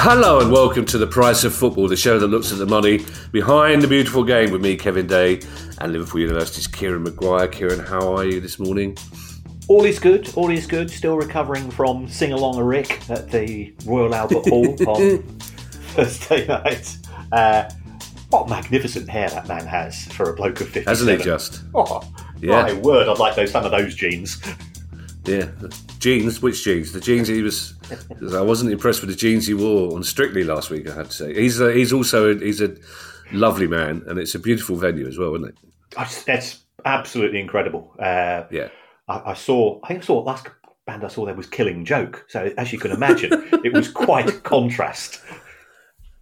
Hello and welcome to the Price of Football, the show that looks at the money behind the beautiful game with me, Kevin Day, and Liverpool University's Kieran Maguire. Kieran, how are you this morning? All is good. All is good. Still recovering from sing along a Rick at the Royal Albert Hall on Thursday night. Uh, what magnificent hair that man has for a bloke of fifty. Hasn't he just? Oh, yeah. my word! I'd like those some of those jeans. Yeah, jeans. Which jeans? The jeans he was. I wasn't impressed with the jeans he wore on Strictly last week. I had to say he's a, he's also a, he's a lovely man, and it's a beautiful venue as well, isn't it? That's absolutely incredible. Uh, yeah, I, I, saw. I think I saw last band I saw there was Killing Joke. So as you can imagine, it was quite a contrast.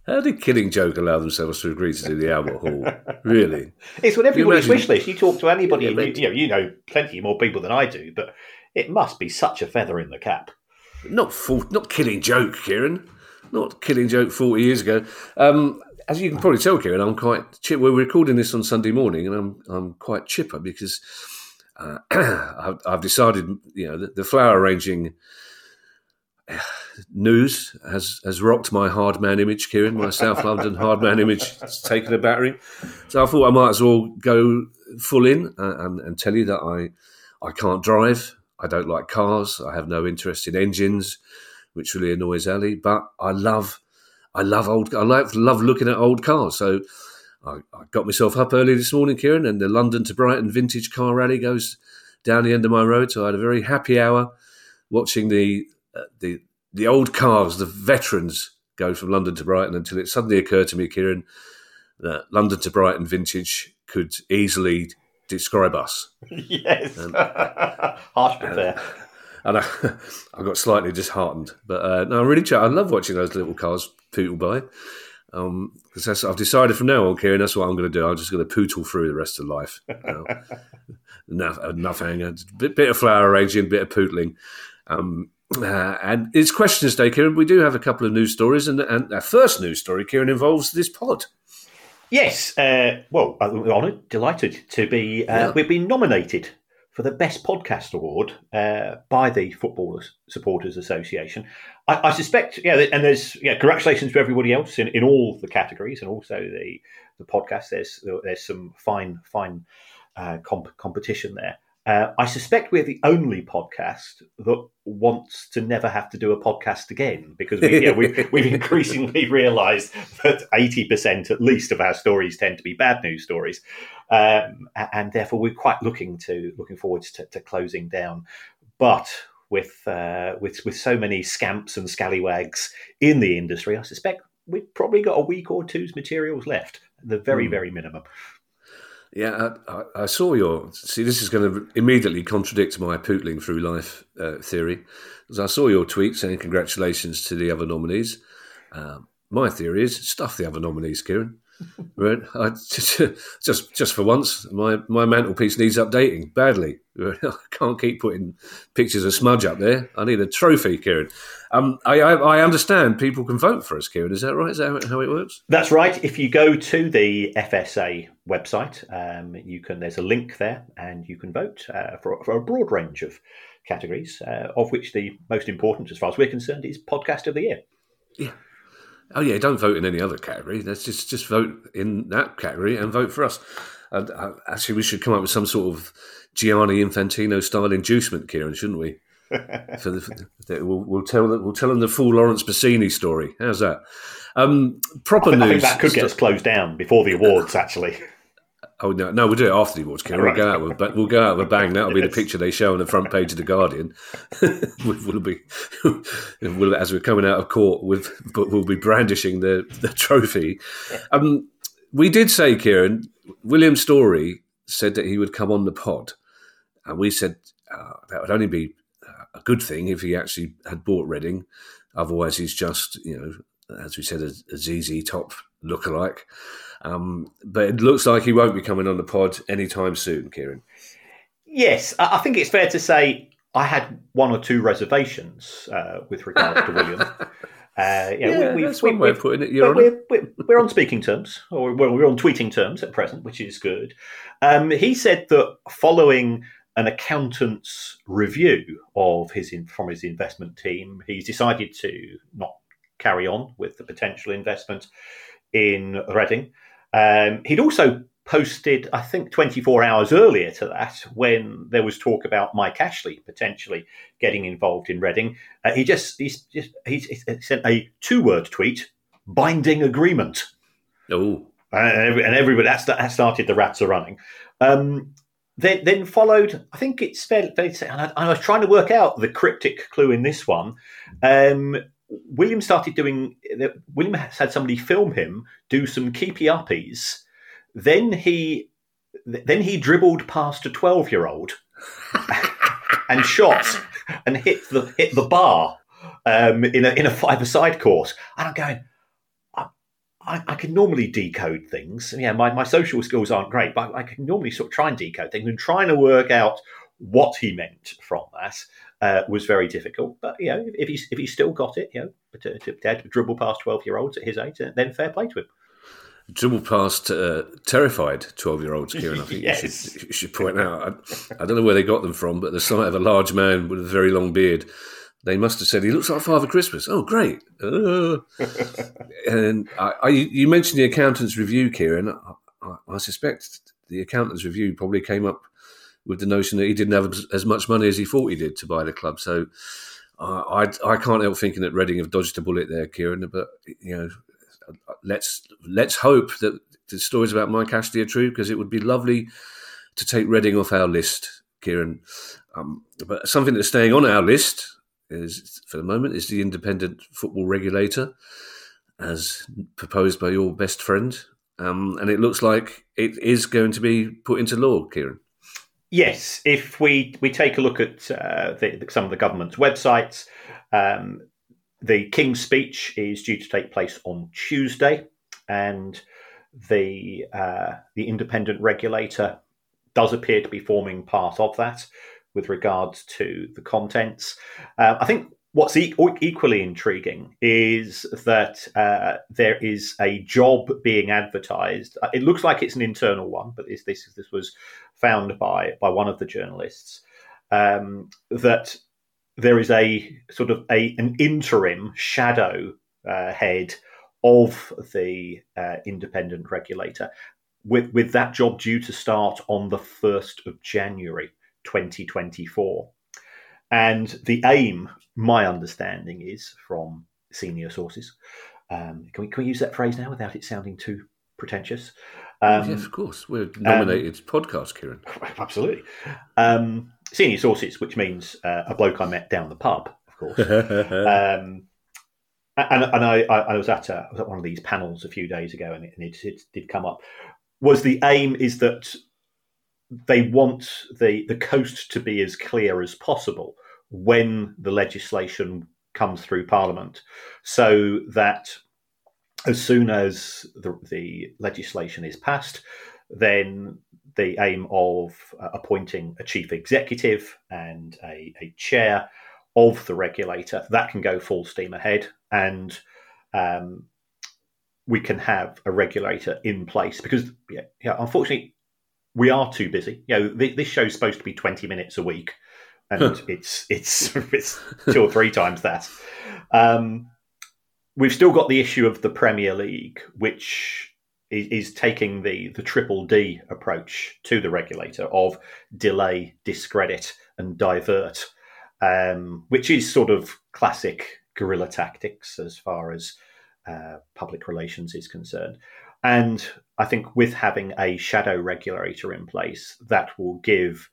How did Killing Joke allow themselves to agree to do the Albert Hall? Really? It's what everybody's wish list. You talk to anybody, yeah, you, you, know, you know plenty more people than I do, but it must be such a feather in the cap. Not full, not Killing Joke, Kieran. Not Killing Joke forty years ago. Um, as you can probably tell, Kieran, I'm quite. Chip- we're recording this on Sunday morning, and I'm I'm quite chipper because uh, I've, I've, decided, you know, the, the flower arranging news has has rocked my hard man image, Kieran. My South London hard man image has taken a battering. So I thought I might as well go full in uh, and, and tell you that I I can't drive. I don't like cars. I have no interest in engines, which really annoys Ali. But I love, I love old. I like love looking at old cars. So I, I got myself up early this morning, Kieran, and the London to Brighton vintage car rally goes down the end of my road. So I had a very happy hour watching the uh, the the old cars, the veterans, go from London to Brighton until it suddenly occurred to me, Kieran, that London to Brighton vintage could easily describe us. yes. And, Harsh but fair. And I, I got slightly disheartened. But uh, no, I really, I love watching those little cars pootle by. Because um, I've decided from now on, Kieran, that's what I'm going to do. I'm just going to pootle through the rest of life. You know? enough, enough hanging, bit, bit of flower arranging, bit of pootling. Um, uh, and it's Questions Day, Kieran. We do have a couple of news stories, and, and our first news story, Kieran, involves this pod. Yes, uh, well, we're honoured, delighted to be. Uh, yeah. We've been nominated for the Best Podcast Award uh, by the Footballers Supporters Association. I, I, suspect, yeah, and there's yeah, congratulations to everybody else in, in all the categories and also the the podcast. There's there's some fine fine uh, comp- competition there. Uh, I suspect we're the only podcast that wants to never have to do a podcast again because we, yeah, we, we've increasingly realised that eighty percent, at least, of our stories tend to be bad news stories, um, and therefore we're quite looking to looking forward to, to closing down. But with uh, with with so many scamps and scallywags in the industry, I suspect we've probably got a week or two's materials left, the very mm. very minimum. Yeah, I, I, saw your. See, this is going to immediately contradict my pootling through life uh, theory. Because I saw your tweet saying congratulations to the other nominees. Um, my theory is stuff the other nominees, Kieran. Right? I, just, just, just for once, my, my mantelpiece needs updating badly. I can't keep putting pictures of smudge up there. I need a trophy, Kieran. Um, I, I, I, understand people can vote for us, Kieran. Is that right? Is that how it works? That's right. If you go to the FSA website, um, you can. There's a link there, and you can vote uh, for, for a broad range of categories, uh, of which the most important, as far as we're concerned, is podcast of the year. Yeah. Oh yeah, don't vote in any other category. Let's just just vote in that category and vote for us. And uh, actually, we should come up with some sort of Gianni Infantino style inducement, Kieran, shouldn't we? for the, for we'll, we'll, tell them, we'll tell them the full Laurence Bassini story. How's that? Um, proper I think, news. I think that could get us closed down before the awards, actually. Oh no, no, we'll do it after the awards. Kieran. We'll go out with we'll go out with a bang. That'll be the picture they show on the front page of the Guardian. we'll be we'll, as we're coming out of court with, but we'll be brandishing the the trophy. Um, we did say, Kieran, William Storey said that he would come on the pod, and we said uh, that would only be a good thing if he actually had bought Reading. Otherwise, he's just you know, as we said, a, a ZZ Top lookalike. Um, but it looks like he won't be coming on the pod anytime soon, Kieran. Yes, I think it's fair to say I had one or two reservations uh, with regard to William. Uh, yeah, yeah we, that's we, one way of putting it. You're on we're, we're, we're, on speaking terms, or well, we're on tweeting terms at present, which is good. Um, he said that following an accountant's review of his from his investment team, he's decided to not carry on with the potential investment in Reading. Um, he'd also posted, I think, 24 hours earlier to that, when there was talk about Mike Ashley potentially getting involved in Reading. Uh, he just he's just he's, he sent a two-word tweet: "binding agreement." Oh, and, and everybody that, that started the rats are running. Um, then, then followed, I think it's fairly, fairly and I, I, was trying to work out the cryptic clue in this one. Um, William started doing. William had somebody film him do some keepy uppies. Then he, then he dribbled past a twelve-year-old and shot and hit the hit the bar um, in a in a five-a-side course. And I'm going. I, I, can normally decode things. Yeah, my, my social skills aren't great, but I can normally sort of try and decode things and trying to work out what he meant from that uh, was very difficult. But you know, if he's if he's still got it, you know, to, to, to dribble past twelve year olds at his age, then fair play to him. Dribble past uh, terrified twelve year olds, Kieran. I think yes. you, should, you, should, point out. I, I, don't know where they got them from, but the sight of a large man with a very long beard. They must have said he looks like Father Christmas. Oh, great! Uh. and I, I, you mentioned the accountant's review, Kieran. I suspect the accountant's review probably came up with the notion that he didn't have as much money as he thought he did to buy the club. So uh, I I can't help thinking that Reading have dodged a bullet there, Kieran. But you know, let's let's hope that the stories about Mike Ashley are true because it would be lovely to take Reading off our list, Kieran. Um, but something that's staying on our list is, for the moment, is the independent football regulator, as proposed by your best friend. Um, and it looks like it is going to be put into law, Kieran. Yes, if we we take a look at uh, the, some of the government's websites, um, the King's speech is due to take place on Tuesday, and the uh, the independent regulator does appear to be forming part of that with regards to the contents. Uh, I think What's e- equally intriguing is that uh, there is a job being advertised. Uh, it looks like it's an internal one, but this this, this was found by by one of the journalists um, that there is a sort of a an interim shadow uh, head of the uh, independent regulator, with with that job due to start on the first of January, twenty twenty four. And the aim, my understanding, is from senior sources. Um, can, we, can we use that phrase now without it sounding too pretentious? Um, yes, of course. We're nominated um, podcast, Kieran. Absolutely. Um, senior sources, which means uh, a bloke I met down the pub, of course. um, and, and I, I, was at a, I was at one of these panels a few days ago, and it, and it, it did come up. Was the aim is that they want the the coast to be as clear as possible when the legislation comes through Parliament, so that as soon as the, the legislation is passed, then the aim of uh, appointing a chief executive and a, a, chair of the regulator that can go full steam ahead, and um, we can have a regulator in place because, yeah, yeah unfortunately, we are too busy. You know, th- this show's supposed to be twenty minutes a week, and it's it's it's two or three times that. Um, we've still got the issue of the Premier League, which is, is, taking the the triple D approach to the regulator of delay, discredit, and divert, um, which is sort of classic guerrilla tactics as far as uh, public relations is concerned. And I think with having a shadow regulator in place, that will give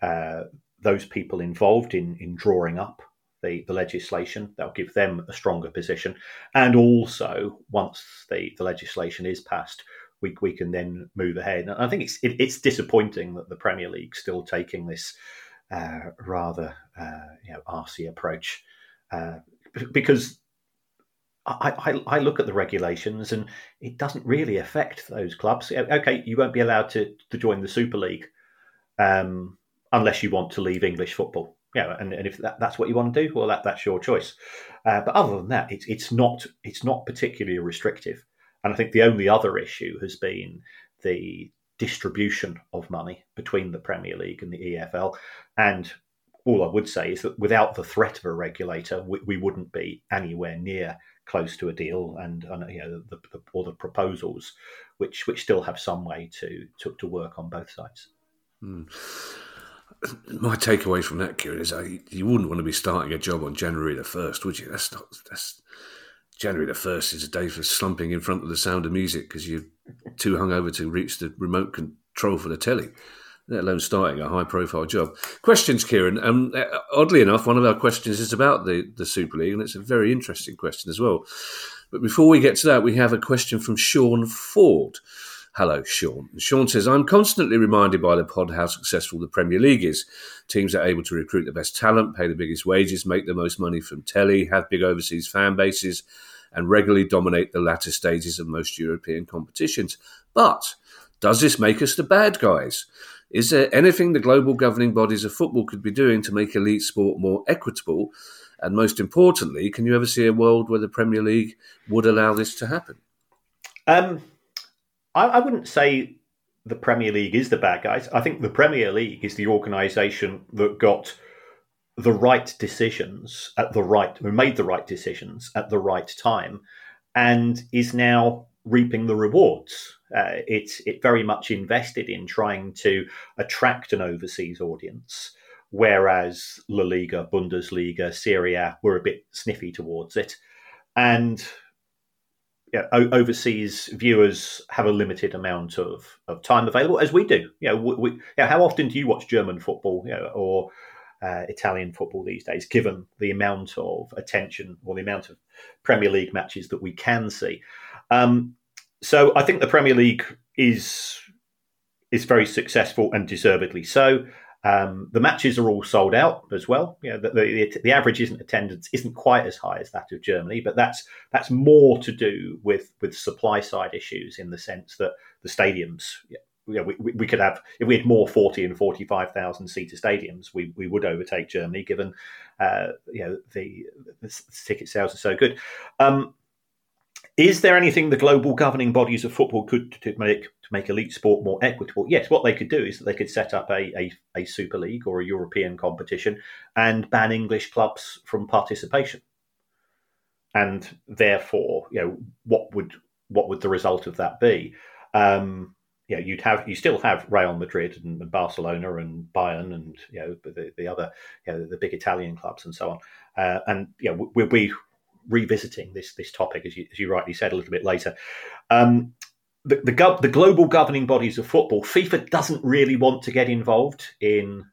uh, those people involved in, in drawing up the, the legislation, that'll give them a stronger position. And also, once the, the legislation is passed, we, we can then move ahead. And I think it's it, it's disappointing that the Premier League's still taking this uh, rather uh, you know arsy approach uh, because I, I, look at the regulations and it doesn't really affect those clubs. Okay, you won't be allowed to, to join the Super League um, unless you want to leave English football. Yeah, and, and if that, that's what you want to do, well, that, that's your choice. Uh, but other than that, it's it's not it's not particularly restrictive. And I think the only other issue has been the distribution of money between the Premier League and the EFL. And all I would say is that without the threat of a regulator, we, we wouldn't be anywhere near close to a deal, and, and you know the, the, or the proposals, which which still have some way to to, to work on both sides. Mm. My takeaway from that, Kieran, is I, you wouldn't want to be starting a job on January the first, would you? That's not that's January the first is a day for slumping in front of the sound of music because you're too hungover to reach the remote control for the telly let alone starting a high profile job. Questions, Kieran. Um, uh, oddly enough, one of our questions is about the, the Super League, and it's a very interesting question as well. But before we get to that, we have a question from Sean Ford. Hello, Sean. Sean says, I'm constantly reminded by the pod how successful the Premier League is. Teams are able to recruit the best talent, pay the biggest wages, make the most money from telly, have big overseas fan bases, and regularly dominate the latter stages of most European competitions. But does this make us the bad guys? Is there anything the global governing bodies of football could be doing to make elite sport more equitable? And most importantly, can you ever see a world where the Premier League would allow this to happen? Um, I, I wouldn't say the Premier League is the bad guys. I think the Premier League is the organisation that got the right decisions at the right, who made the right decisions at the right time, and is now reaping the rewards. Uh, it's it very much invested in trying to attract an overseas audience, whereas La Liga, Bundesliga, Serie A were a bit sniffy towards it, and yeah, overseas viewers have a limited amount of, of time available, as we do. You know, we, you know, how often do you watch German football you know, or uh, Italian football these days, given the amount of attention or the amount of Premier League matches that we can see? Um, so I think the Premier League is is very successful and deservedly so. Um, the matches are all sold out as well. You know, the, the, the, average isn't attendance isn't quite as high as that of Germany, but that's that's more to do with with supply side issues in the sense that the stadiums. You know, we, we could have if we had more forty and forty five thousand seater stadiums, we, we would overtake Germany given uh, you know the, the ticket sales are so good. Um, is there anything the global governing bodies of football could to make to make elite sport more equitable? Yes, what they could do is that they could set up a, a, a Super League or a European competition and ban English clubs from participation. And therefore, you know, what would what would the result of that be? Um, you know, you'd have you still have Real Madrid and Barcelona and Bayern and you know the, the other you know, the big Italian clubs and so on, uh, and you know we'll be revisiting this this topic, as you, as you rightly said a little bit later. Um, the, the, the global governing bodies of football, FIFA doesn't really want to get involved in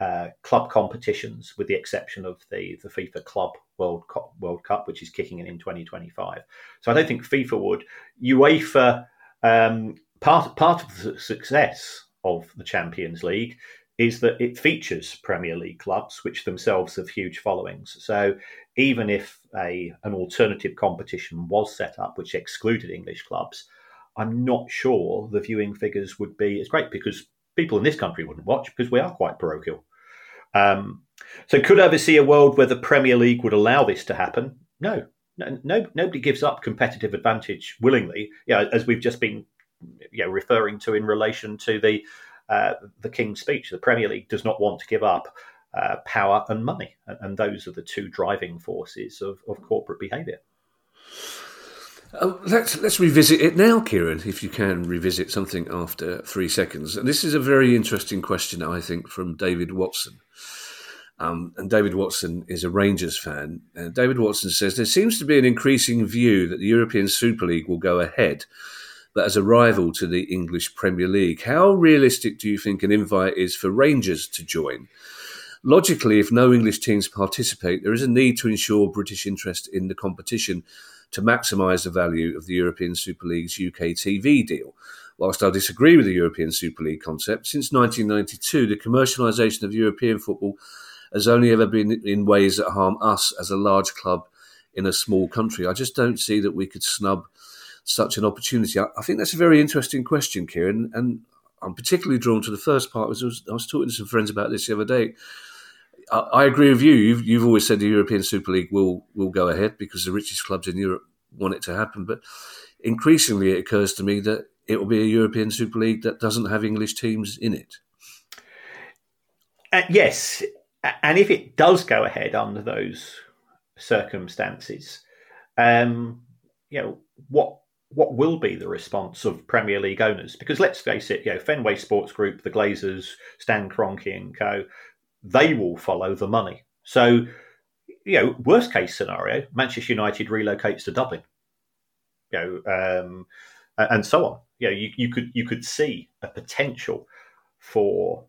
uh, club competitions, with the exception of the the FIFA Club World Cup, World Cup, which is kicking in in 2025. So I don't think FIFA would. UEFA um, part part of the success of the Champions League is that it features Premier League clubs, which themselves have huge followings. So even if a an alternative competition was set up which excluded English clubs, I'm not sure the viewing figures would be as great because people in this country wouldn't watch because we are quite parochial. Um, so could I ever see a world where the Premier League would allow this to happen? No, no, no nobody gives up competitive advantage willingly. Yeah, as we've just been you know, referring to in relation to the uh, the King's Speech. The Premier League does not want to give up uh, power and money, and those are the two driving forces of, of corporate behaviour. Uh, let's let's revisit it now, Kieran. If you can revisit something after three seconds, and this is a very interesting question, I think, from David Watson. Um, and David Watson is a Rangers fan. Uh, David Watson says there seems to be an increasing view that the European Super League will go ahead, as a rival to the English Premier League. How realistic do you think an invite is for Rangers to join? Logically, if no English teams participate, there is a need to ensure British interest in the competition to maximise the value of the European Super League's UK TV deal. Whilst I disagree with the European Super League concept, since 1992, the commercialisation of European football has only ever been in ways that harm us as a large club in a small country. I just don't see that we could snub such an opportunity? I, I think that's a very interesting question, Kieran, and I'm particularly drawn to the first part. Was I was, talking to some friends about this the other day. I, I agree with you. You've, you've, always said the European Super League will will go ahead because the richest clubs in Europe want it to happen. But increasingly, it occurs to me that it will be a European Super League that doesn't have English teams in it. Uh, yes, and if it does go ahead under those circumstances, um, you know what what will be the response of Premier League owners? Because let's face it, you know, Fenway Sports Group, the Glazers, Stan Kroenke and co, they will follow the money. So, you know, worst case scenario, Manchester United relocates to Dublin, you know, um, and so on. You know, you, you could you could see a potential for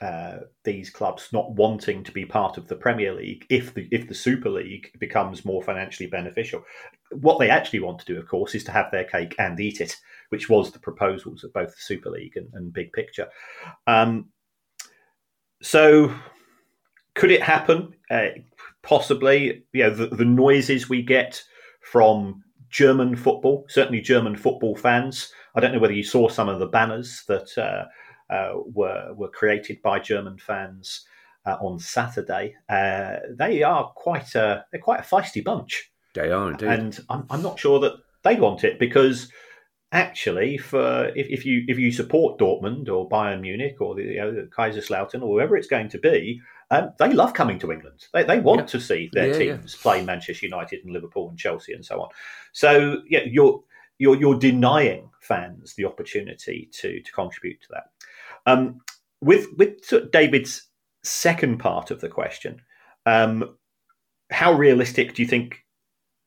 uh, these clubs not wanting to be part of the Premier League if the if the Super League becomes more financially beneficial. What they actually want to do, of course, is to have their cake and eat it, which was the proposals of both the Super League and, and Big Picture. Um, so, could it happen? Uh, possibly. You know, the, the noises we get from German football, certainly German football fans. I don't know whether you saw some of the banners that. Uh, were were created by German fans uh, on Saturday. Uh, they are quite a they're quite a feisty bunch. They are indeed, and I'm, I'm not sure that they want it because actually, for if, if, you if you support Dortmund or Bayern Munich or the, you know, Kaiserslautern or whoever it's going to be, um, they love coming to England. They, they want yeah. to see their yeah, teams yeah. play Manchester United and Liverpool and Chelsea and so on. So yeah, you're you're, you're denying fans the opportunity to to contribute to that. Um, with with David's second part of the question, um, how realistic do you think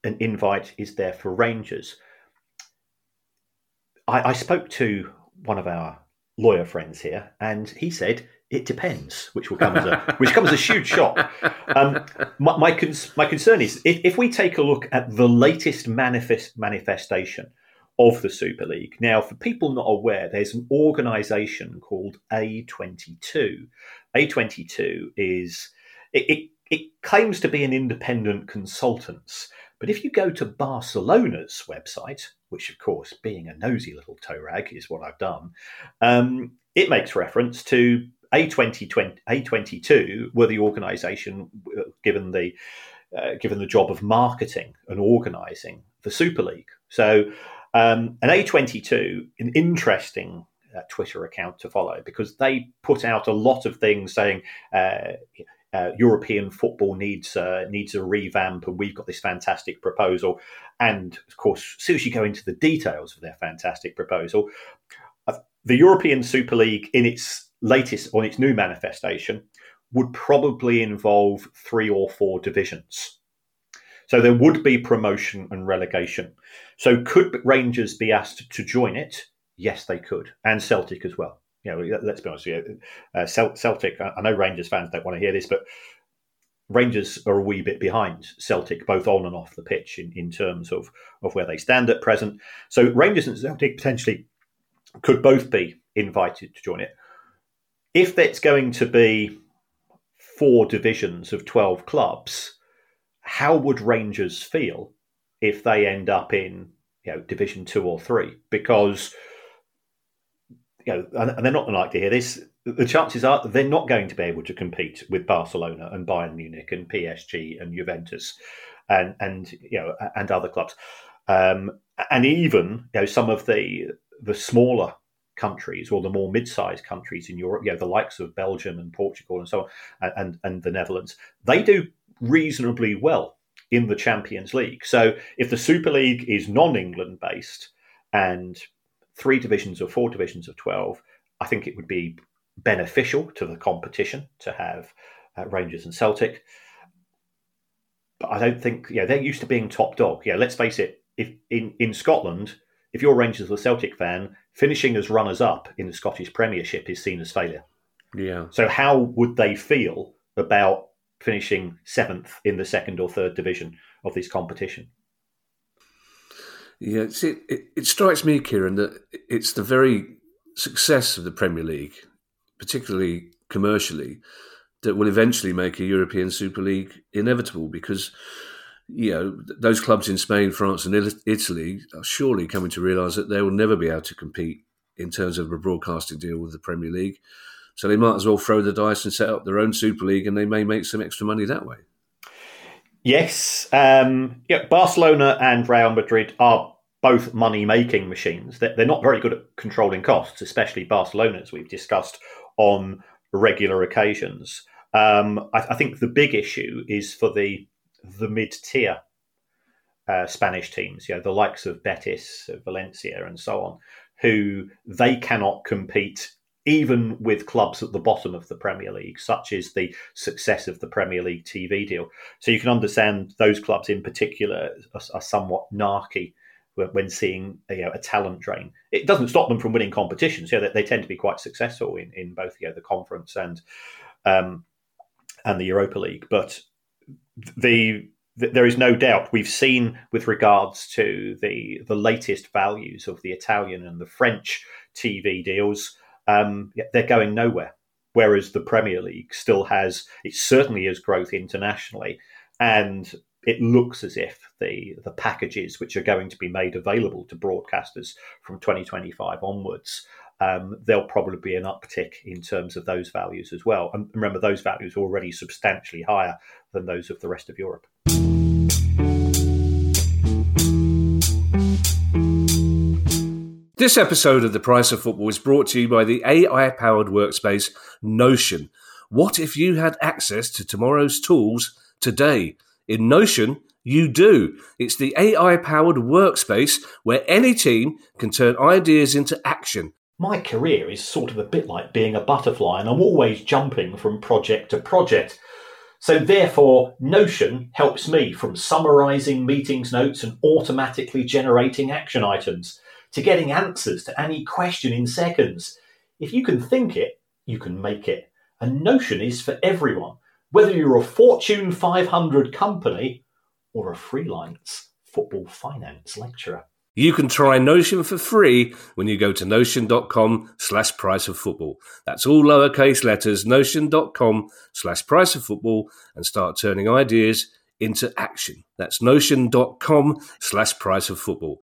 an invite is there for Rangers? I, I spoke to one of our lawyer friends here, and he said it depends, which will come as a which comes as a huge shock. Um, my my, cons- my, concern is if, if, we take a look at the latest manifest manifestation of the Super League. Now, for people not aware, there's an organisation called A22. A22 is it, it, it claims to be an independent consultants, but if you go to Barcelona's website, which of course, being a nosy little toe rag is what I've done, um, it makes reference to A20, A22 were the organisation uh, given the uh, given the job of marketing and organising the Super League. So um, an A22, an interesting uh, Twitter account to follow because they put out a lot of things saying uh, uh, European football needs uh, needs a revamp, and we've got this fantastic proposal. And of course, as soon as you go into the details of their fantastic proposal, uh, the European Super League, in its latest or its new manifestation, would probably involve three or four divisions. So there would be promotion and relegation. So could Rangers be asked to join it? Yes, they could, and Celtic as well. You know, let's be honest. Uh, Celtic. I know Rangers fans don't want to hear this, but Rangers are a wee bit behind Celtic, both on and off the pitch, in, in terms of, of where they stand at present. So Rangers and Celtic potentially could both be invited to join it. If it's going to be four divisions of 12 clubs, how would Rangers feel if they end up in you know Division Two or Three? Because you know, and they're not going to hear this. The chances are they're not going to be able to compete with Barcelona and Bayern Munich and PSG and Juventus and and you know and other clubs, um, and even you know some of the the smaller countries or the more mid-sized countries in Europe, you know, the likes of Belgium and Portugal and so on, and, and, and the Netherlands, they do reasonably well in the Champions League. So if the Super League is non England based and three divisions or four divisions of 12, I think it would be beneficial to the competition to have uh, Rangers and Celtic. But I don't think, yeah, they're used to being top dog. Yeah, let's face it, if in, in Scotland, if you're Rangers or Celtic fan, finishing as runners up in the Scottish Premiership is seen as failure. Yeah. So how would they feel about finishing seventh in the second or third division of this competition. Yeah, see, it, it strikes me, Kieran, that it's the very success of the Premier League, particularly commercially, that will eventually make a European Super League inevitable because you know those clubs in Spain, France, and Italy are surely coming to realise that they will never be able to compete in terms of a broadcasting deal with the Premier League. So they might as well throw the dice and set up their own Super League, and they may make some extra money that way. Yes, um, yeah. Barcelona and Real Madrid are both money making machines. They're not very good at controlling costs, especially Barcelona, as we've discussed on regular occasions. Um, I, I, think the big issue is for the the mid tier uh, Spanish teams, you know, the likes of Betis, Valencia, and so on, who they cannot compete even with clubs at the bottom of the Premier League, such as the success of the Premier League TV deal. So you can understand those clubs in particular are, are somewhat narky when seeing you know, a talent drain. It doesn't stop them from winning competitions. You know, they, they tend to be quite successful in, in both you know, the conference and um, and the Europa League. But the there is no doubt we've seen with regards to the the latest values of the Italian and the French TV deals, um, they're going nowhere. Whereas the Premier League still has it certainly has growth internationally, and it looks as if the the packages which are going to be made available to broadcasters from 2025 onwards um, there'll probably be an uptick in terms of those values as well. And remember, those values are already substantially higher than those of the rest of Europe. This episode of The Price of Football is brought to you by the AI powered workspace Notion. What if you had access to tomorrow's tools today? In Notion, you do. It's the AI powered workspace where any team can turn ideas into action my career is sort of a bit like being a butterfly, and I'm always jumping from project to project. So, therefore, Notion helps me from summarizing meetings notes and automatically generating action items to getting answers to any question in seconds. If you can think it, you can make it. And Notion is for everyone, whether you're a Fortune 500 company or a freelance football finance lecturer. You can try Notion for free when you go to notion.com slash price of football. That's all lowercase letters, notion.com slash price of football, and start turning ideas into action. That's notion.com slash price of football.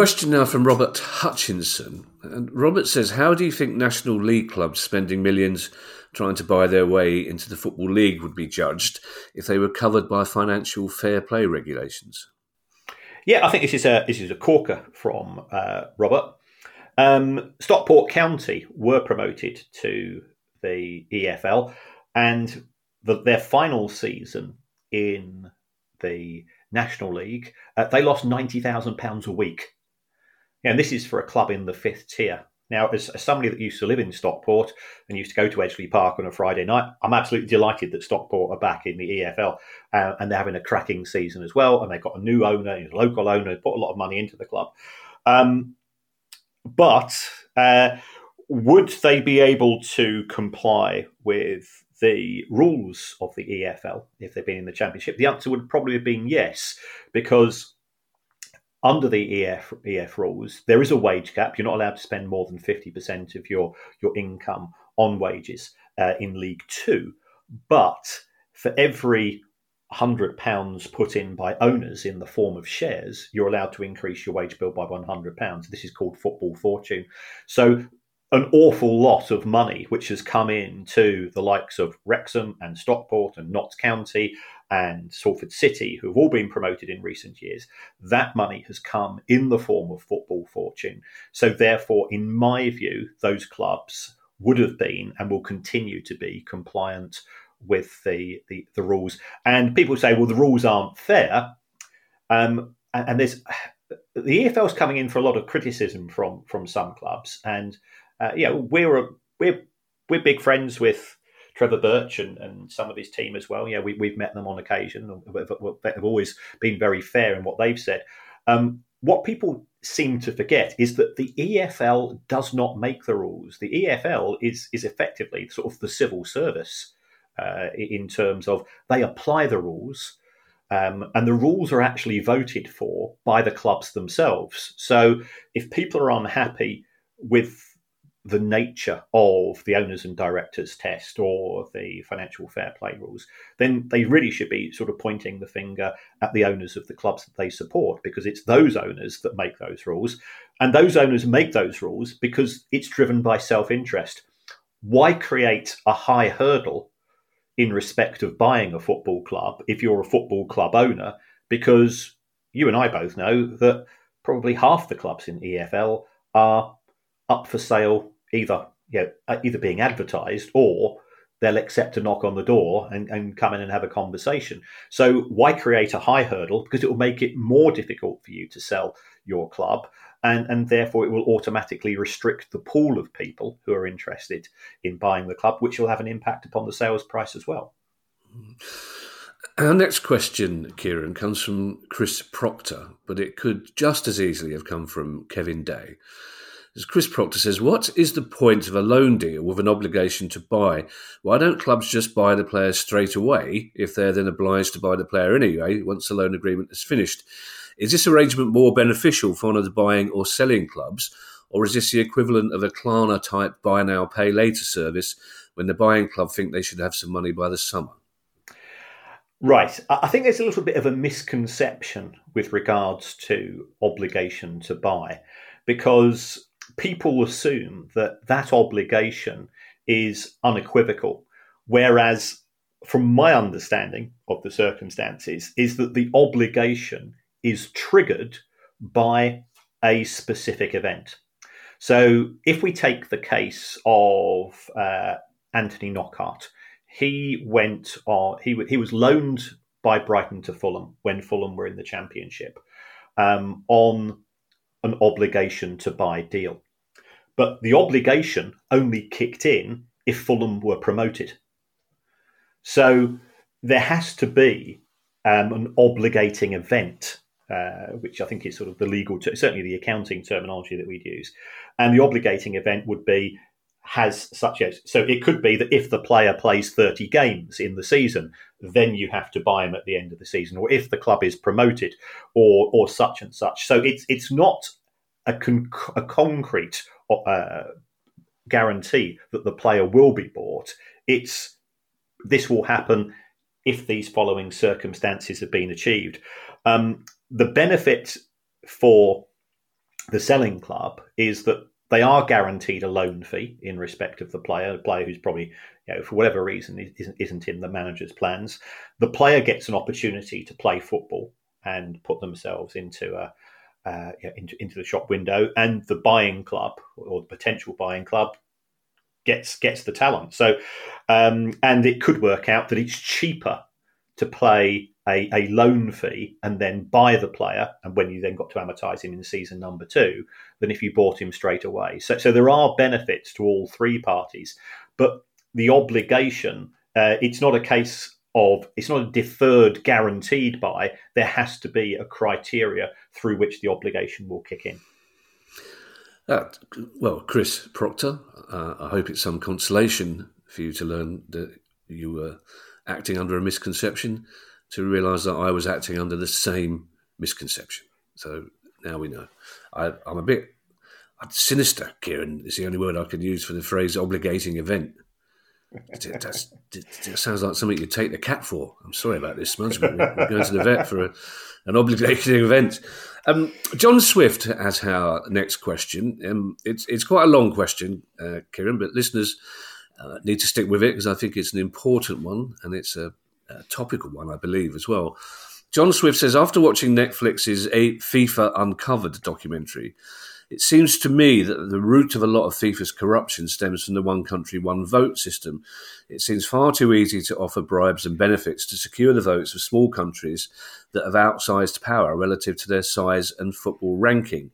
Question now from Robert Hutchinson. And Robert says, How do you think National League clubs spending millions trying to buy their way into the Football League would be judged if they were covered by financial fair play regulations? Yeah, I think this is a this is a corker from uh, Robert. Um, Stockport County were promoted to the EFL, and the, their final season in the National League, uh, they lost ninety thousand pounds a week and this is for a club in the fifth tier. Now, as, as, somebody that used to live in Stockport and used to go to Edgeley Park on a Friday night, I'm absolutely delighted that Stockport are back in the EFL uh, and they're having a cracking season as well. And they've got a new owner, a local owner, put a lot of money into the club. Um, but uh, would they be able to comply with the rules of the EFL if they've been in the Championship? The answer would probably have been yes, because under the EF, EF rules, there is a wage cap. You're not allowed to spend more than 50% of your, your income on wages uh, in League Two. But for every hundred pounds put in by owners in the form of shares, you're allowed to increase your wage bill by one hundred pounds. This is called football fortune. So an awful lot of money which has come in to the likes of Wrexham and Stockport and Notts County and Salford City, who have all been promoted in recent years, that money has come in the form of football fortune. So, therefore, in my view, those clubs would have been and will continue to be compliant with the, the, the rules. And people say, well, the rules aren't fair. Um, and, and there's the EFL is coming in for a lot of criticism from from some clubs, and uh, yeah, we're a, we're we're big friends with Trevor Birch and, and some of his team as well. Yeah, we, we've met them on occasion. They've always been very fair in what they've said. Um, what people seem to forget is that the EFL does not make the rules. The EFL is is effectively sort of the civil service uh, in terms of they apply the rules. Um, and the rules are actually voted for by the clubs themselves. So if people are unhappy with the nature of the owners and directors test or the financial fair play rules, then they really should be sort of pointing the finger at the owners of the clubs that they support because it's those owners that make those rules. And those owners make those rules because it's driven by self interest. Why create a high hurdle in respect of buying a football club if you're a football club owner? Because you and I both know that probably half the clubs in EFL are up for sale, either you know, uh, either being advertised or they'll accept a knock on the door and, and come in and have a conversation. So why create a high hurdle? Because it will make it more difficult for you to sell your club. And, and therefore, it will automatically restrict the pool of people who are interested in buying the club, which will have an impact upon the sales price as well. Our next question, Kieran, comes from Chris Proctor, but it could just as easily have come from Kevin Day. As Chris Proctor says, what is the point of a loan deal with an obligation to buy? Why don't clubs just buy the player straight away if they're then obliged to buy the player anyway once the loan agreement is finished? Is this arrangement more beneficial for one of the buying or selling clubs, or is this the equivalent of a Klarna type buy now, pay later service when the buying club think they should have some money by the summer? Right. I think there's a little bit of a misconception with regards to obligation to buy because people assume that that obligation is unequivocal, whereas from my understanding of the circumstances is that the obligation is triggered by a specific event. So if we take the case of uh, Anthony Knockaert, he went on, he, he was loaned by Brighton to Fulham when Fulham were in the Championship um, on an obligation to buy deal. But the obligation only kicked in if Fulham were promoted. So there has to be um, an obligating event, uh, which I think is sort of the legal, ter- certainly the accounting terminology that we'd use. And the obligating event would be has such as so it could be that if the player plays 30 games in the season then you have to buy him at the end of the season or if the club is promoted or or such and such so it's it's not a, con- a concrete uh, guarantee that the player will be bought. It's this will happen if these following circumstances have been achieved. Um, the benefit for the selling club is that they are guaranteed a loan fee in respect of the player, a player who's probably, you know, for whatever reason, isn't, isn't in the manager's plans. The player gets an opportunity to play football and put themselves into a, uh, into, into the shop window, and the buying club or the potential buying club gets gets the talent. So, um, and it could work out that it's cheaper to play a, a loan fee and then buy the player, and when you then got to amortise him in season number two, than if you bought him straight away. So, so there are benefits to all three parties, but the obligation. Uh, it's not a case of it's not a deferred guaranteed buy there has to be a criteria through which the obligation will kick in uh, well chris proctor uh, i hope it's some consolation for you to learn that you were acting under a misconception to realize that i was acting under the same misconception so now we know I, i'm a bit sinister kieran is the only word i can use for the phrase obligating event it, sounds like something you take the cat for. I'm sorry about this, Smudge, but we're, going to the vet for a, an obligating event. Um, John Swift has our next question. Um, it's it's quite a long question, uh, Kieran, but listeners uh, need to stick with it because I think it's an important one and it's a, a, topical one, I believe, as well. John Swift says after watching Netflix's FIFA Uncovered documentary, It seems to me that the root of a lot of FIFA's corruption stems from the one country, one vote system. It seems far too easy to offer bribes and benefits to secure the votes of small countries that have outsized power relative to their size and football ranking.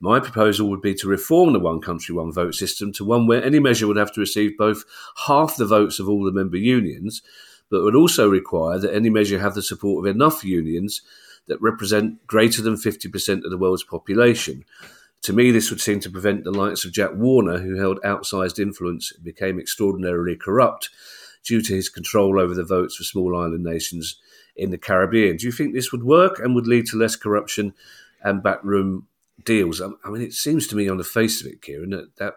My proposal would be to reform the one country, one vote system to one where any measure would have to receive both half the votes of all the member unions, but would also require that any measure have the support of enough unions that represent greater than 50% of the world's population. To me, this would seem to prevent the likes of Jack Warner, who held outsized influence and became extraordinarily corrupt due to his control over the votes for small island nations in the Caribbean. Do you think this would work and would lead to less corruption and backroom deals? Um, I mean, it seems to me on the face of it, Kieran, that that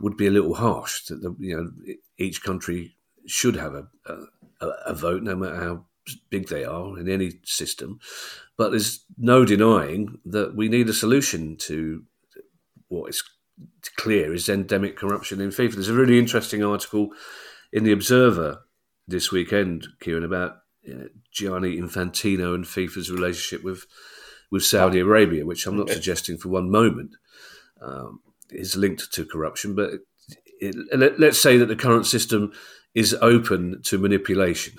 would be a little harsh. That the, you know each country should have a, a, a vote, no matter how big they are in any system. But there's no denying that we need a solution to what is clear is endemic corruption in FIFA. There's a really interesting article in the Observer this weekend, Kieran, about you know, Gianni Infantino and FIFA's relationship with with Saudi Arabia, which I'm not suggesting for one moment um, is linked to corruption, but it, let, let's say that the current system is open to manipulation.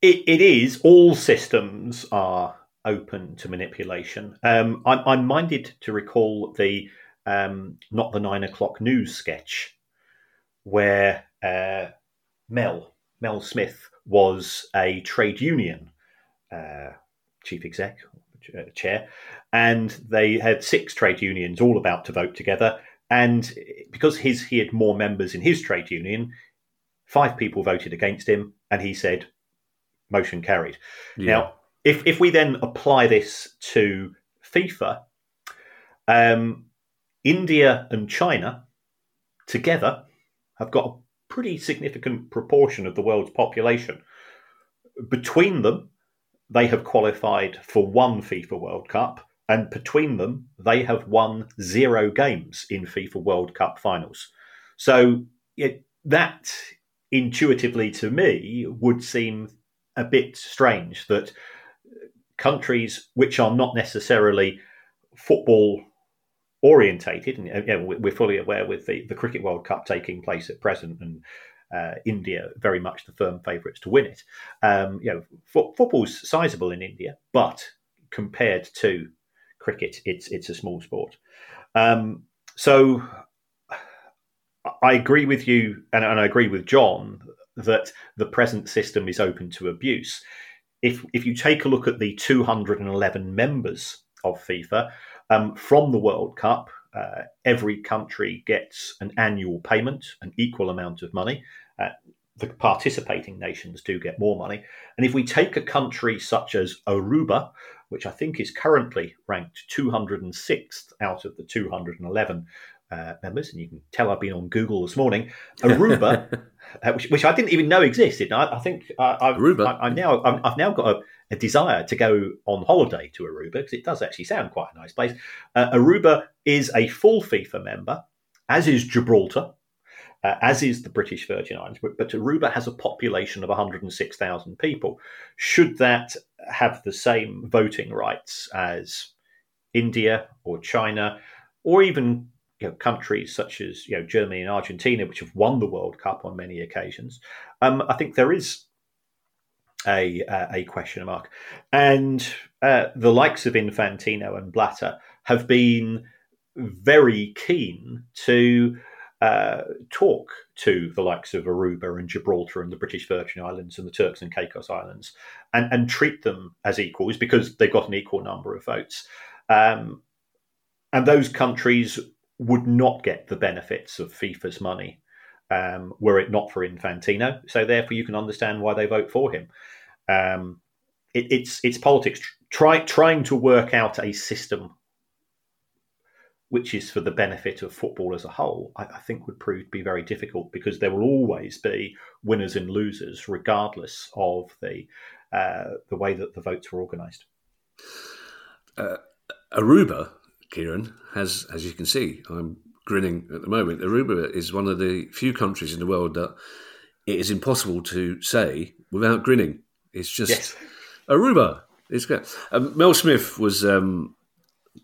It, it is. All systems are open to manipulation. Um, I'm, I'm, minded to recall the um, not the nine o'clock news sketch where uh, Mel Mel Smith was a trade union uh, chief exec uh, chair, and they had six trade unions all about to vote together. And because his he had more members in his trade union, five people voted against him, and he said, motion carried. Yeah. Now, if if we then apply this to FIFA, um, India and China together have got a pretty significant proportion of the world's population. Between them, they have qualified for one FIFA World Cup, and between them, they have won zero games in FIFA World Cup finals. So it, that intuitively to me would seem a bit strange that countries which are not necessarily football orientated, and you know, we're fully aware with the, the Cricket World Cup taking place at present and uh, India very much the firm favourites to win it. Um, you know, fo- football's sizable in India, but compared to cricket, it's it's a small sport. Um, so I agree with you, and, and I agree with John that the present system is open to abuse. If if you take a look at the 211 members of FIFA um, from the World Cup, uh, every country gets an annual payment, an equal amount of money. Uh, the participating nations do get more money. And if we take a country such as Aruba, which I think is currently ranked 206th out of the 211 uh, members, and you can tell I've been on Google this morning. Aruba, uh, which, which, I didn't even know existed. I, I think uh, I've, Aruba. I, I now i have now got a, a, desire to go on holiday to Aruba because it does actually sound quite a nice place. Uh, Aruba is a full FIFA member, as is Gibraltar. Uh, as is the British Virgin Islands, but, but Aruba has a population of 106,000 people. Should that have the same voting rights as India or China, or even you know, countries such as you know Germany and Argentina, which have won the World Cup on many occasions, um, I think there is a a question mark, and uh, the likes of Infantino and Blatter have been very keen to uh, talk to the likes of Aruba and Gibraltar and the British Virgin Islands and the Turks and Caicos Islands, and and treat them as equals because they've got an equal number of votes. Um, and those countries would not get the benefits of FIFA's money um, were it not for Infantino. So therefore, you can understand why they vote for him. Um, it, it's it's politics. Try, trying to work out a system which is for the benefit of football as a whole, I, I, think would prove to be very difficult because there will always be winners and losers, regardless of the uh, the way that the votes were organised. Uh, Aruba Kieran, has, as you can see, I'm grinning at the moment. Aruba is one of the few countries in the world that it is impossible to say without grinning. It's just yes. Aruba. It's great. Um, Mel Smith was um,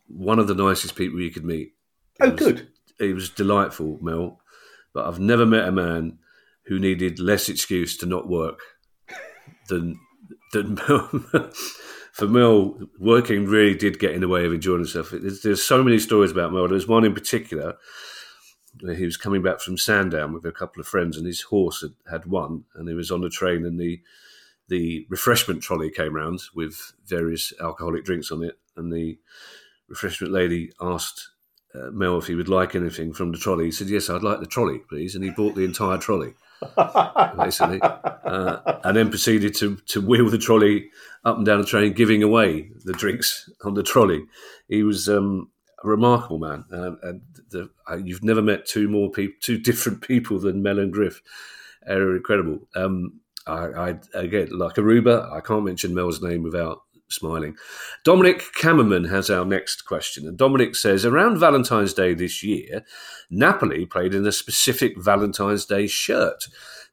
one of the nicest people you could meet. Oh, was, good. He was delightful, Mel. But I've never met a man who needed less excuse to not work than than Mel. For Mel, working really did get in the way of enjoying himself. There's, there's so many stories about Mel. There's one in particular where he was coming back from Sandown with a couple of friends, and his horse had, had won, and he was on the train, and the the refreshment trolley came round with various alcoholic drinks on it, and the refreshment lady asked uh, Mel if he would like anything from the trolley. He said, "Yes, I'd like the trolley, please," and he bought the entire trolley, basically, uh, and then proceeded to to wheel the trolley up and down the train, giving away the drinks on the trolley. He was um, a remarkable man, uh, and the, uh, you've never met two more people, two different people than Mel and Griff. They're incredible. Um, I, I again like Aruba. I can't mention Mel's name without smiling. Dominic Cammerman has our next question. And Dominic says Around Valentine's Day this year, Napoli played in a specific Valentine's Day shirt.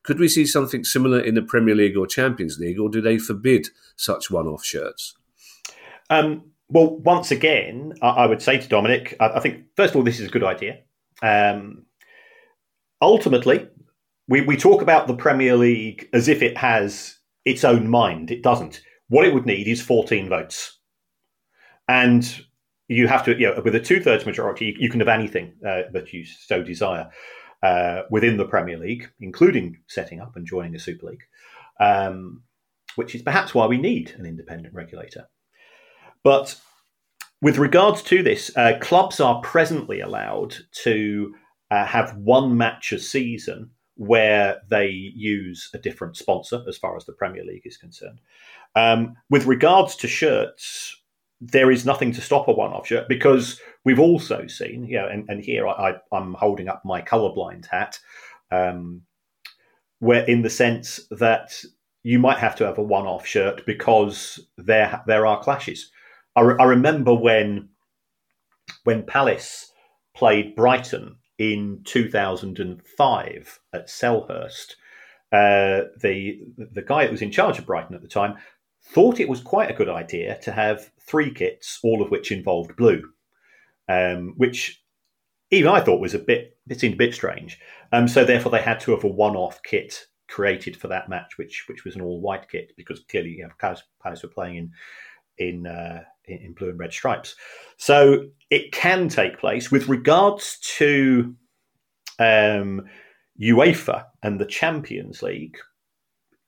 Could we see something similar in the Premier League or Champions League, or do they forbid such one off shirts? Um, well, once again, I, I, would say to Dominic, I, I, think, first of all, this is a good idea. Um, ultimately, we, we talk about the Premier League as if it has its own mind. It doesn't. What it would need is 14 votes. And you have to, you know, with a two thirds majority, you, you, can have anything uh, that you so desire uh, within the Premier League, including setting up and joining a Super League, um, which is perhaps why we need an independent regulator. But with regards to this, uh, clubs are presently allowed to uh, have one match a season where they use a different sponsor as far as the Premier League is concerned. Um, with regards to shirts, there is nothing to stop a one-off shirt because we've also seen, you know, and, and here I, am holding up my colorblind hat, um, where in the sense that you might have to have a one-off shirt because there there are clashes. I, re- I remember when when Palace played Brighton in 2005 at Selhurst. Uh, the the guy that was in charge of Brighton at the time thought it was quite a good idea to have three kits, all of which involved blue, um, which even I thought was a bit it seemed a bit strange. Um, so therefore, they had to have a one-off kit created for that match, which which was an all-white kit because clearly, you know, Palace, Palace were playing in in, uh, in blue and red stripes. So it can take place with regards to um, UEFA and the Champions League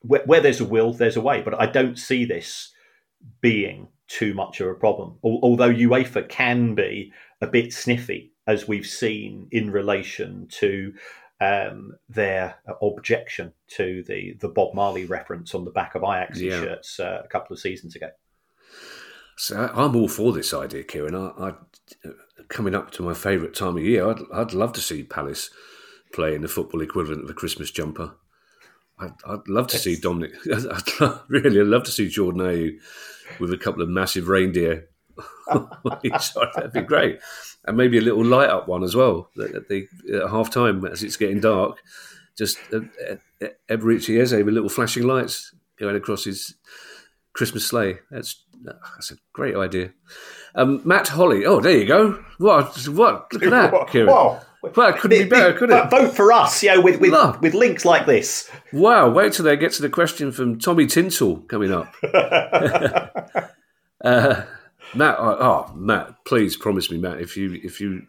where, where, there's a will, there's a way. But I don't see this being too much of a problem. Although UEFA can be a bit sniffy, as we've seen in relation to um, their objection to the the Bob Marley reference on the back of Ajax yeah. shirts uh, a couple of seasons ago. So I'm all for this idea, Kieran. I, I coming up to my favourite time of year, I'd, I'd love to see Palace play in the football equivalent of a Christmas jumper. I'd, I'd love to see Dominic. I'd love, really, I'd love to see Jordan Ayew with a couple of massive reindeer That'd be great, and maybe a little light up one as well at the at half time as it's getting dark. Just uh, uh, Eberechi Eze with little flashing lights going across his Christmas sleigh. That's that's a great idea. Um, Matt Holly. Oh, there you go. What? What? Look at that, Kieran. Wow. Well, it couldn't be better, could it? Vote for us, you know, with with, no. with links like this. Wow! Wait till they get to the question from Tommy Tinsel coming up. uh, Matt, oh, oh, Matt, please promise me, Matt, if you if you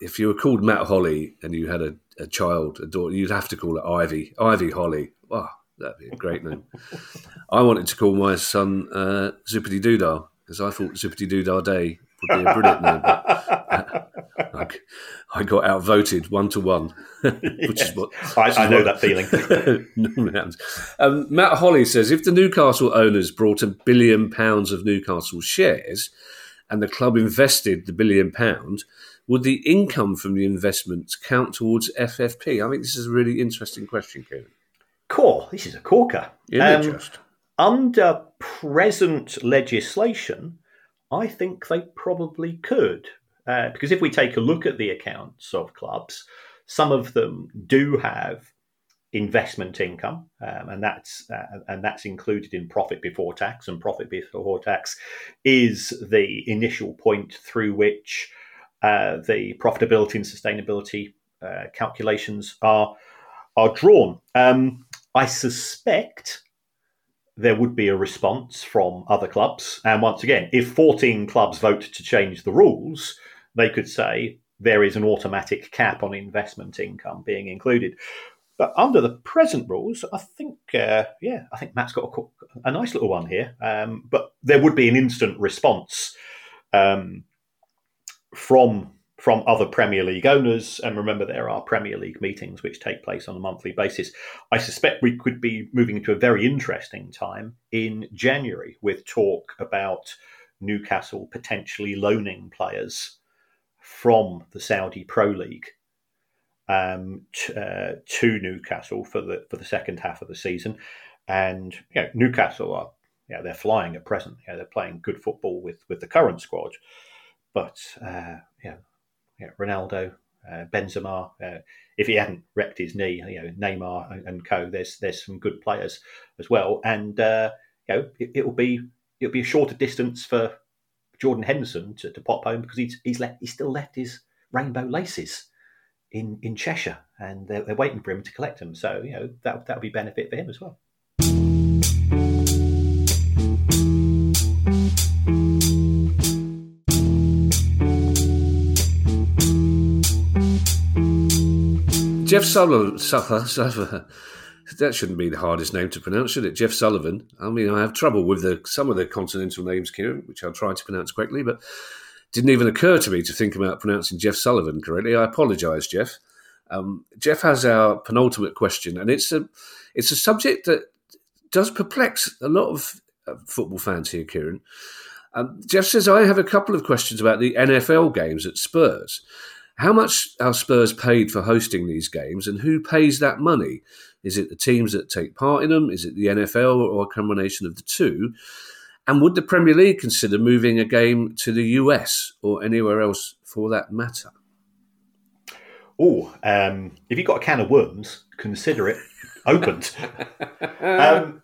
if you were called Matt Holly and you had a, a child, a daughter, you'd have to call it Ivy, Ivy Holly. Wow, that'd be a great name. I wanted to call my son uh, Zippity Doodah because I thought Zippity Doodah Day would be a brilliant name. I, I got outvoted one to one, which is what I, I know what, that feeling. um, Matt Holly says if the Newcastle owners brought a billion pounds of Newcastle shares and the club invested the billion pound, would the income from the investments count towards FFP? I think this is a really interesting question, Kevin. Cool. This is a corker. Um. Under present legislation, I think they probably could. Uh, because if we take a look at the accounts of clubs, some of them do have investment income, um, and that's uh, and that's included in profit before tax. And profit before tax is the initial point through which uh, the profitability and sustainability uh, calculations are are drawn. Um, I suspect there would be a response from other clubs, and once again, if 14 clubs vote to change the rules, they could say there is an automatic cap on investment income being included. But under the present rules, I think, uh, yeah, I think Matt's got a, a nice little one here. Um, but there would be an instant response um, from from other Premier League owners. And remember, there are Premier League meetings which take place on a monthly basis. I suspect we could be moving into a very interesting time in January with talk about Newcastle potentially loaning players from the Saudi Pro League um, t- uh, to Newcastle for the for the second half of the season, and you know, Newcastle are yeah they're flying at present. Yeah, they're playing good football with with the current squad, but uh, yeah, Ronaldo, uh, Benzema. Uh, if he hadn't wrecked his knee, you know Neymar and, and co. There's there's some good players as well, and uh, you know it, will be it'll be a shorter distance for Jordan Henderson to, to pop home because he's he's left he's still left his rainbow laces in in Cheshire, and they're, they're waiting for him to collect them. So you know that that would be benefit for him as well. Jeff Sullivan, that shouldn't be the hardest name to pronounce, should it? Jeff Sullivan. I mean, I have trouble with the, some of the continental names, Kieran, which I'll try to pronounce correctly, but didn't even occur to me to think about pronouncing Jeff Sullivan correctly. I apologise, Jeff. Um, Jeff has our penultimate question, and it's a it's a subject that does perplex a lot of uh, football fans here, Kieran. Um, Jeff says, I have a couple of questions about the NFL games at Spurs. How much are Spurs paid for hosting these games, and who pays that money? Is it the teams that take part in them? Is it the NFL, or a combination of the two? And would the Premier League consider moving a game to the US or anywhere else for that matter? Oh, um, if you've got a can of worms, consider it opened. um,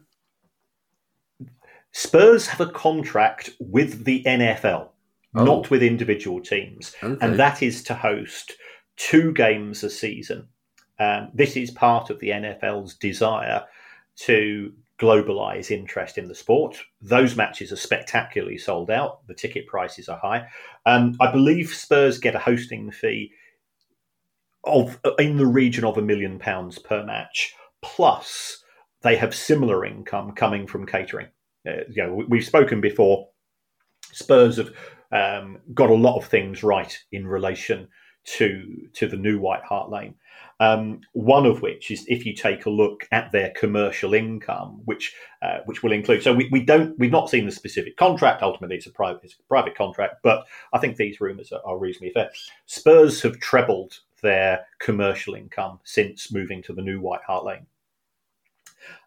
Spurs have a contract with the NFL, oh. not with individual teams, okay. and that is to host two games a season. Um, this is part of the NFL's desire to globalize interest in the sport. Those matches are spectacularly sold out. The ticket prices are high. Um, I believe Spurs get a hosting fee of in the region of a million pounds per match. Plus, they have similar income coming from catering. Uh, you know, we've spoken before. Spurs have um, got a lot of things right in relation to to the new White Hart Lane. Um, one of which is if you take a look at their commercial income, which uh, which will include. So we, we don't we've not seen the specific contract. Ultimately, it's a private it's a private contract, but I think these rumours are, are reasonably fair. Spurs have trebled their commercial income since moving to the new White Hart Lane.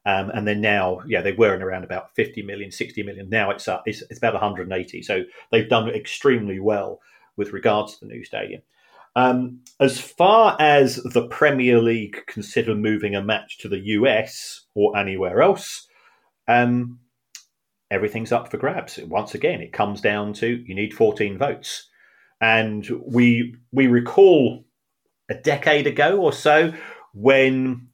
Um, and then now, yeah, they were in around about 50 million, 60 million. Now it's, uh, it's, it's about 180. So they've done extremely well with regards to the new stadium. Um, as far as the Premier League consider moving a match to the US or anywhere else, um, everything's up for grabs. Once again, it comes down to you need 14 votes, and we we recall a decade ago or so when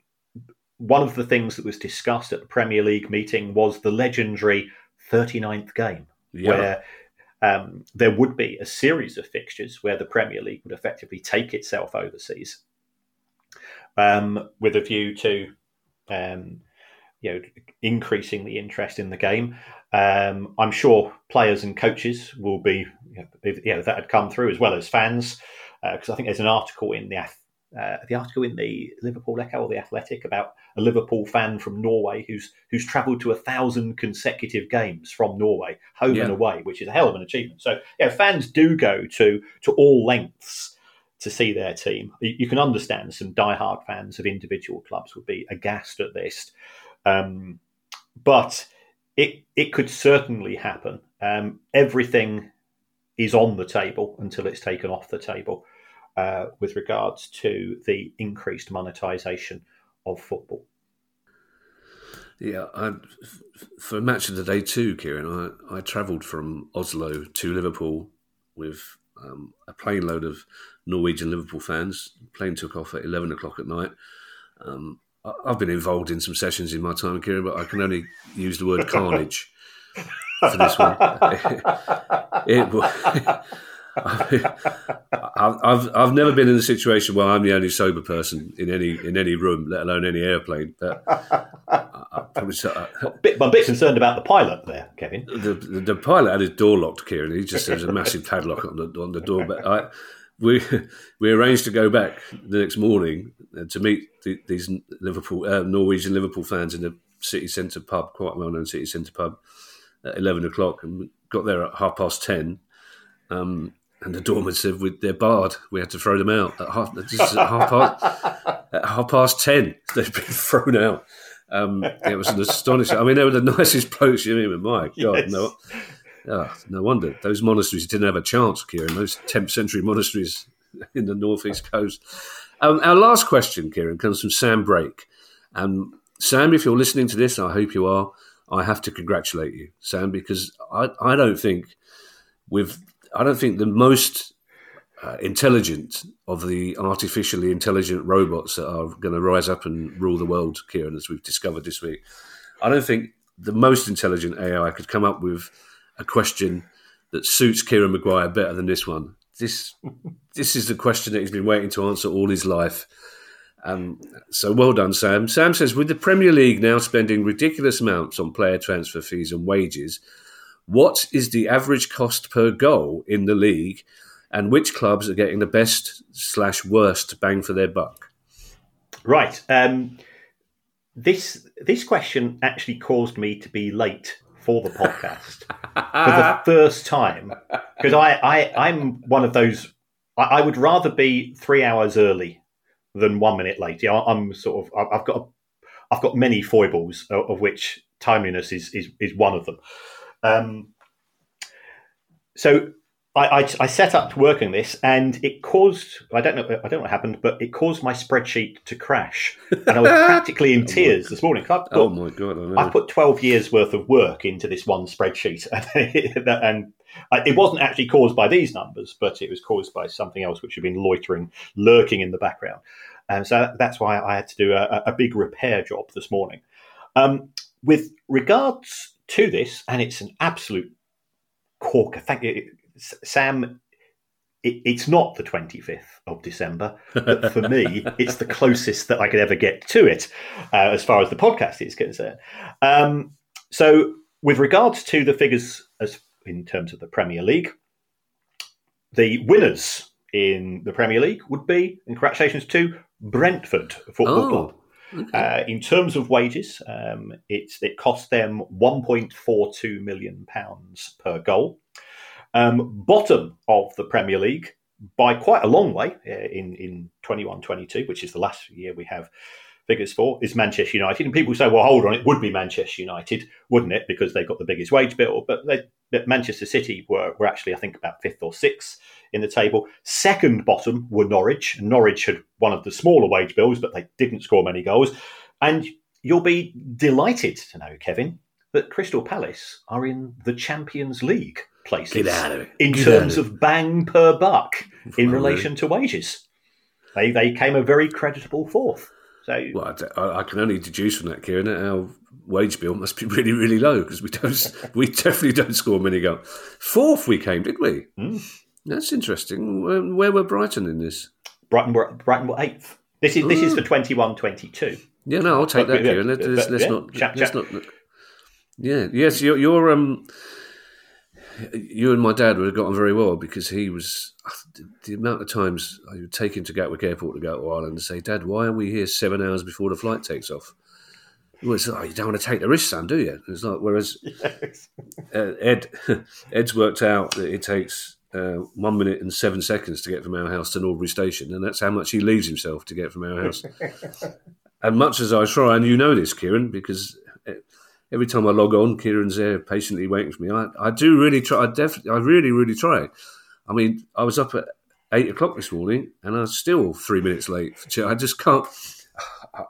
one of the things that was discussed at the Premier League meeting was the legendary 39th game, yeah. where um, there would be a series of fixtures where the Premier League would effectively take itself overseas um, with a view to um, you know increasing the interest in the game. Um, I'm sure players and coaches will be you know, if, you know, that had come through as well as fans because uh, I think there's an article in the uh, the article in the Liverpool Echo or the Athletic about a Liverpool fan from Norway who's who's travelled to a thousand consecutive games from Norway, home yeah. and away, which is a hell of an achievement. So, yeah, fans do go to to all lengths to see their team. You can understand some die-hard fans of individual clubs would be aghast at this, um, but it it could certainly happen. Um, everything is on the table until it's taken off the table uh, with regards to the increased monetization of football? Yeah, I, for Match of the Day 2, Kieran, I, I travelled from Oslo to Liverpool with um, a plane load of Norwegian Liverpool fans. The plane took off at 11 o'clock at night. Um, I, I've been involved in some sessions in my time, Kieran, but I can only use the word carnage for this one. it, it, I've I've never been in a situation where I'm the only sober person in any in any room, let alone any airplane. But I, probably I'm a bit concerned about the pilot there, Kevin. The, the, the pilot had his door locked, Kieran. He just has a massive padlock on the on the door. But I, we we arranged to go back the next morning to meet the, these Liverpool uh, Norwegian Liverpool fans in the city centre pub, quite well known city centre pub, at eleven o'clock, and got there at half past ten. Um, and the doorman said they're barred. We had to throw them out at half, at half past at half past ten. They've been thrown out. Um, it was an astonishing. I mean, they were the nicest blokes you mean. My God, yes. no, oh, no wonder those monasteries didn't have a chance, Kieran. Those 10th century monasteries in the northeast coast. Um, our last question, Kieran, comes from Sam Brake. Um, Sam, if you're listening to this, I hope you are. I have to congratulate you, Sam, because I, I don't think with I don't think the most uh, intelligent of the artificially intelligent robots that are going to rise up and rule the world, Kieran, as we've discovered this week. I don't think the most intelligent AI could come up with a question that suits Kieran Maguire better than this one. This this is the question that he's been waiting to answer all his life. Um, so well done, Sam. Sam says, with the Premier League now spending ridiculous amounts on player transfer fees and wages, what is the average cost per goal in the league, and which clubs are getting the best slash worst bang for their buck? Right. Um, this this question actually caused me to be late for the podcast for the first time because I, I I'm one of those. I, I, would rather be three hours early than one minute late. Yeah, I'm sort of. I've got. A, I've got many foibles, of which timeliness is is, is one of them. Um, so I, I, I, set up to work on this, and it caused I don't know I don't know what happened, but it caused my spreadsheet to crash, and I was practically in oh tears this morning. Put, oh my god! I, I, put twelve years worth of work into this one spreadsheet, and, it wasn't actually caused by these numbers, but it was caused by something else which had been loitering, lurking in the background, and so that's why I had to do a, a big repair job this morning. Um, with regards to this, and it's an absolute corker. Thank you, Sam. It, it's not the 25th of December, but for me, it's the closest that I could ever get to it uh, as far as the podcast is concerned. Um, so, with regards to the figures as in terms of the Premier League, the winners in the Premier League would be, and congratulations to Brentford Football oh. Club. Uh, in terms of wages, um, it's, it cost them 1.42 million pounds per goal. Um, bottom of the Premier League by quite a long way uh, in in 21-22, which is the last year we have figures for, is Manchester United. And people say, well, hold on, it would be Manchester United, wouldn't it? Because they've got the biggest wage bill. But, they, but Manchester City were, were actually, I think, about fifth or sixth in the table. Second bottom were Norwich. Norwich had one of the smaller wage bills, but they didn't score many goals. And you'll be delighted to know, Kevin, that Crystal Palace are in the Champions League places. Get out of. In Get terms of, of bang per buck in relation to wages. They, they came a very creditable fourth. So, well, I, I can only deduce from that, Kieran, that our wage bill must be really, really low because we don't, we definitely don't score many goals. Fourth we came, did we? Mm. That's interesting. Where, were Brighton in this? Brighton were Brighton were eighth. This is this is for 21-22. Yeah, no, I'll take but, that, Kieran. Let's, let's, let's yeah, not. Chap, let's chap. not. Yeah. Yes, you're, you're um you and my dad would have got on very well because he was the amount of times I would take him to Gatwick Airport to go to Ireland and say, "Dad, why are we here seven hours before the flight takes off?" Well, it's like, oh, you don't want to take the risk, son, do you? And it's like whereas yes. uh, Ed Ed's worked out that it takes uh, one minute and seven seconds to get from our house to Norbury Station, and that's how much he leaves himself to get from our house. and much as I try, and you know this, Kieran, because every time I log on, Kieran's there patiently waiting for me. I, I do really try. I definitely, I really, really try. I mean, I was up at eight o'clock this morning, and I'm still three minutes late. I just can't. I,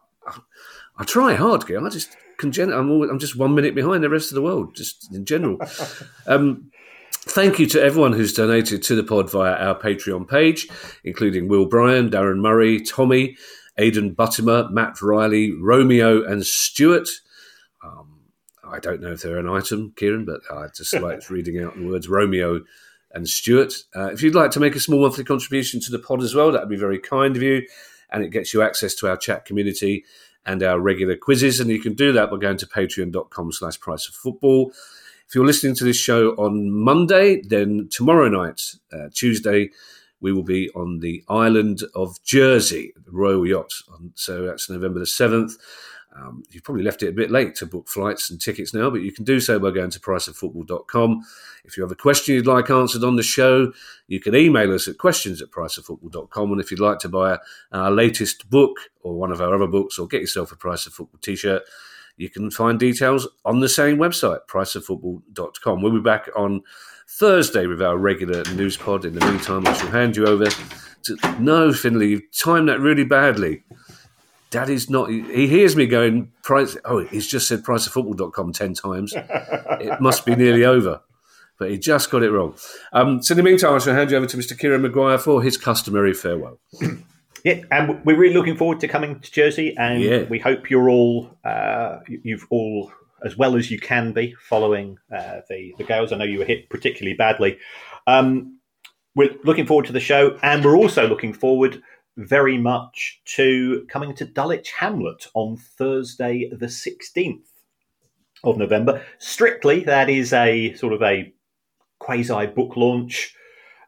I try hard, Gil. I just congen- I'm, always, I'm just one minute behind the rest of the world, just in general. um, Thank you to everyone who's donated to the pod via our Patreon page, including Will Bryan, Darren Murray, Tommy, Aidan Buttimer, Matt Riley, Romeo, and Stuart. I don't know if they're an item, Kieran, but I just like reading out the words Romeo and Stuart. Uh, if you'd like to make a small monthly contribution to the pod as well, that would be very kind of you. And it gets you access to our chat community and our regular quizzes. And you can do that by going to patreon.com slash price of football. If you're listening to this show on Monday, then tomorrow night, uh, Tuesday, we will be on the island of Jersey, the Royal Yacht. So that's November the 7th. Um, you've probably left it a bit late to book flights and tickets now, but you can do so by going to priceoffootball.com. If you have a question you'd like answered on the show, you can email us at questions at priceoffootball.com. And if you'd like to buy our latest book or one of our other books or get yourself a Price of Football t shirt, you can find details on the same website, priceoffootball.com. We'll be back on Thursday with our regular news pod. In the meantime, I shall hand you over to. No, Finley, you've timed that really badly. Daddy's not. He hears me going, price. Oh, he's just said priceoffootball.com 10 times. it must be nearly over. But he just got it wrong. Um, so, in the meantime, I shall hand you over to Mr. Kieran Maguire for his customary farewell. Yeah, and we're really looking forward to coming to Jersey, and Yeah. we hope you're all uh, you- you've all as well as you can be following uh, the the Gales. I know you were hit particularly badly. Um, we're looking forward to the show, and we're also looking forward very much to coming to Dulwich Hamlet on Thursday, the sixteenth of November. Strictly, that is a sort of a quasi book launch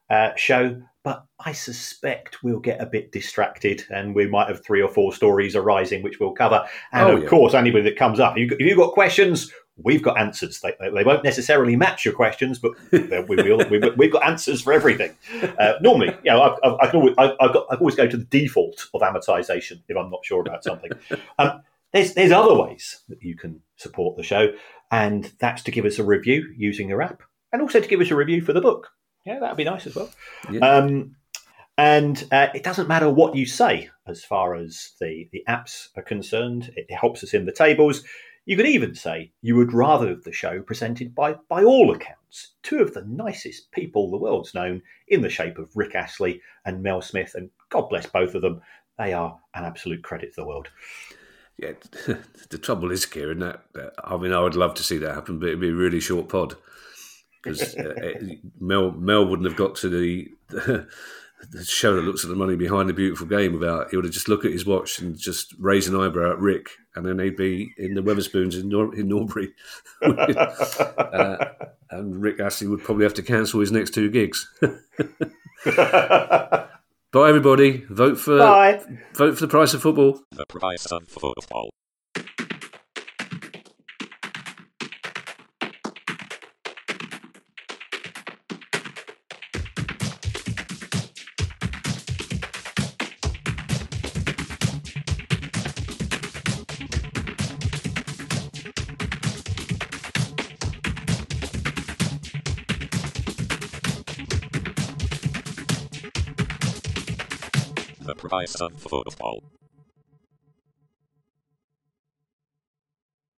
uh, show, but I suspect we'll get a bit distracted and we might have three or four stories arising which we'll cover. And Oh, of yeah. course, anybody that comes up, if you've got questions, we've got answers. They, they, won't necessarily match your questions, but we will, we've, we've got answers for everything. Uh, normally, you know, I, I, I, can always, I, I've got, I always go to the default of amortization if I'm not sure about something. Um, there's, there's other ways that you can support the show, and that's to give us a review using your app, and also to give us a review for the book. Yeah, that'd be nice as well. Yeah. Um, and uh, it doesn't matter what you say as far as the, the apps are concerned. It helps us in the tables. You could even say you would rather have the show presented by, by all accounts, two of the nicest people the world's known in the shape of Rick Astley and Mel Smith. And God bless both of them. They are an absolute credit to the world. Yeah, the trouble is, Kieran, that, that I mean, I would love to see that happen, but it'd be a really short pod because uh, Mel Mel wouldn't have got to the, the show that looks at the money behind the beautiful game without he would have just looked at his watch and just raised an eyebrow at Rick, and then he'd be in the Wetherspoons in, Nor- in Norbury, uh, and Rick Astley would probably have to cancel his next two gigs. Bye, everybody. Vote for Bye. vote for the price of football. The price of football. Price of football.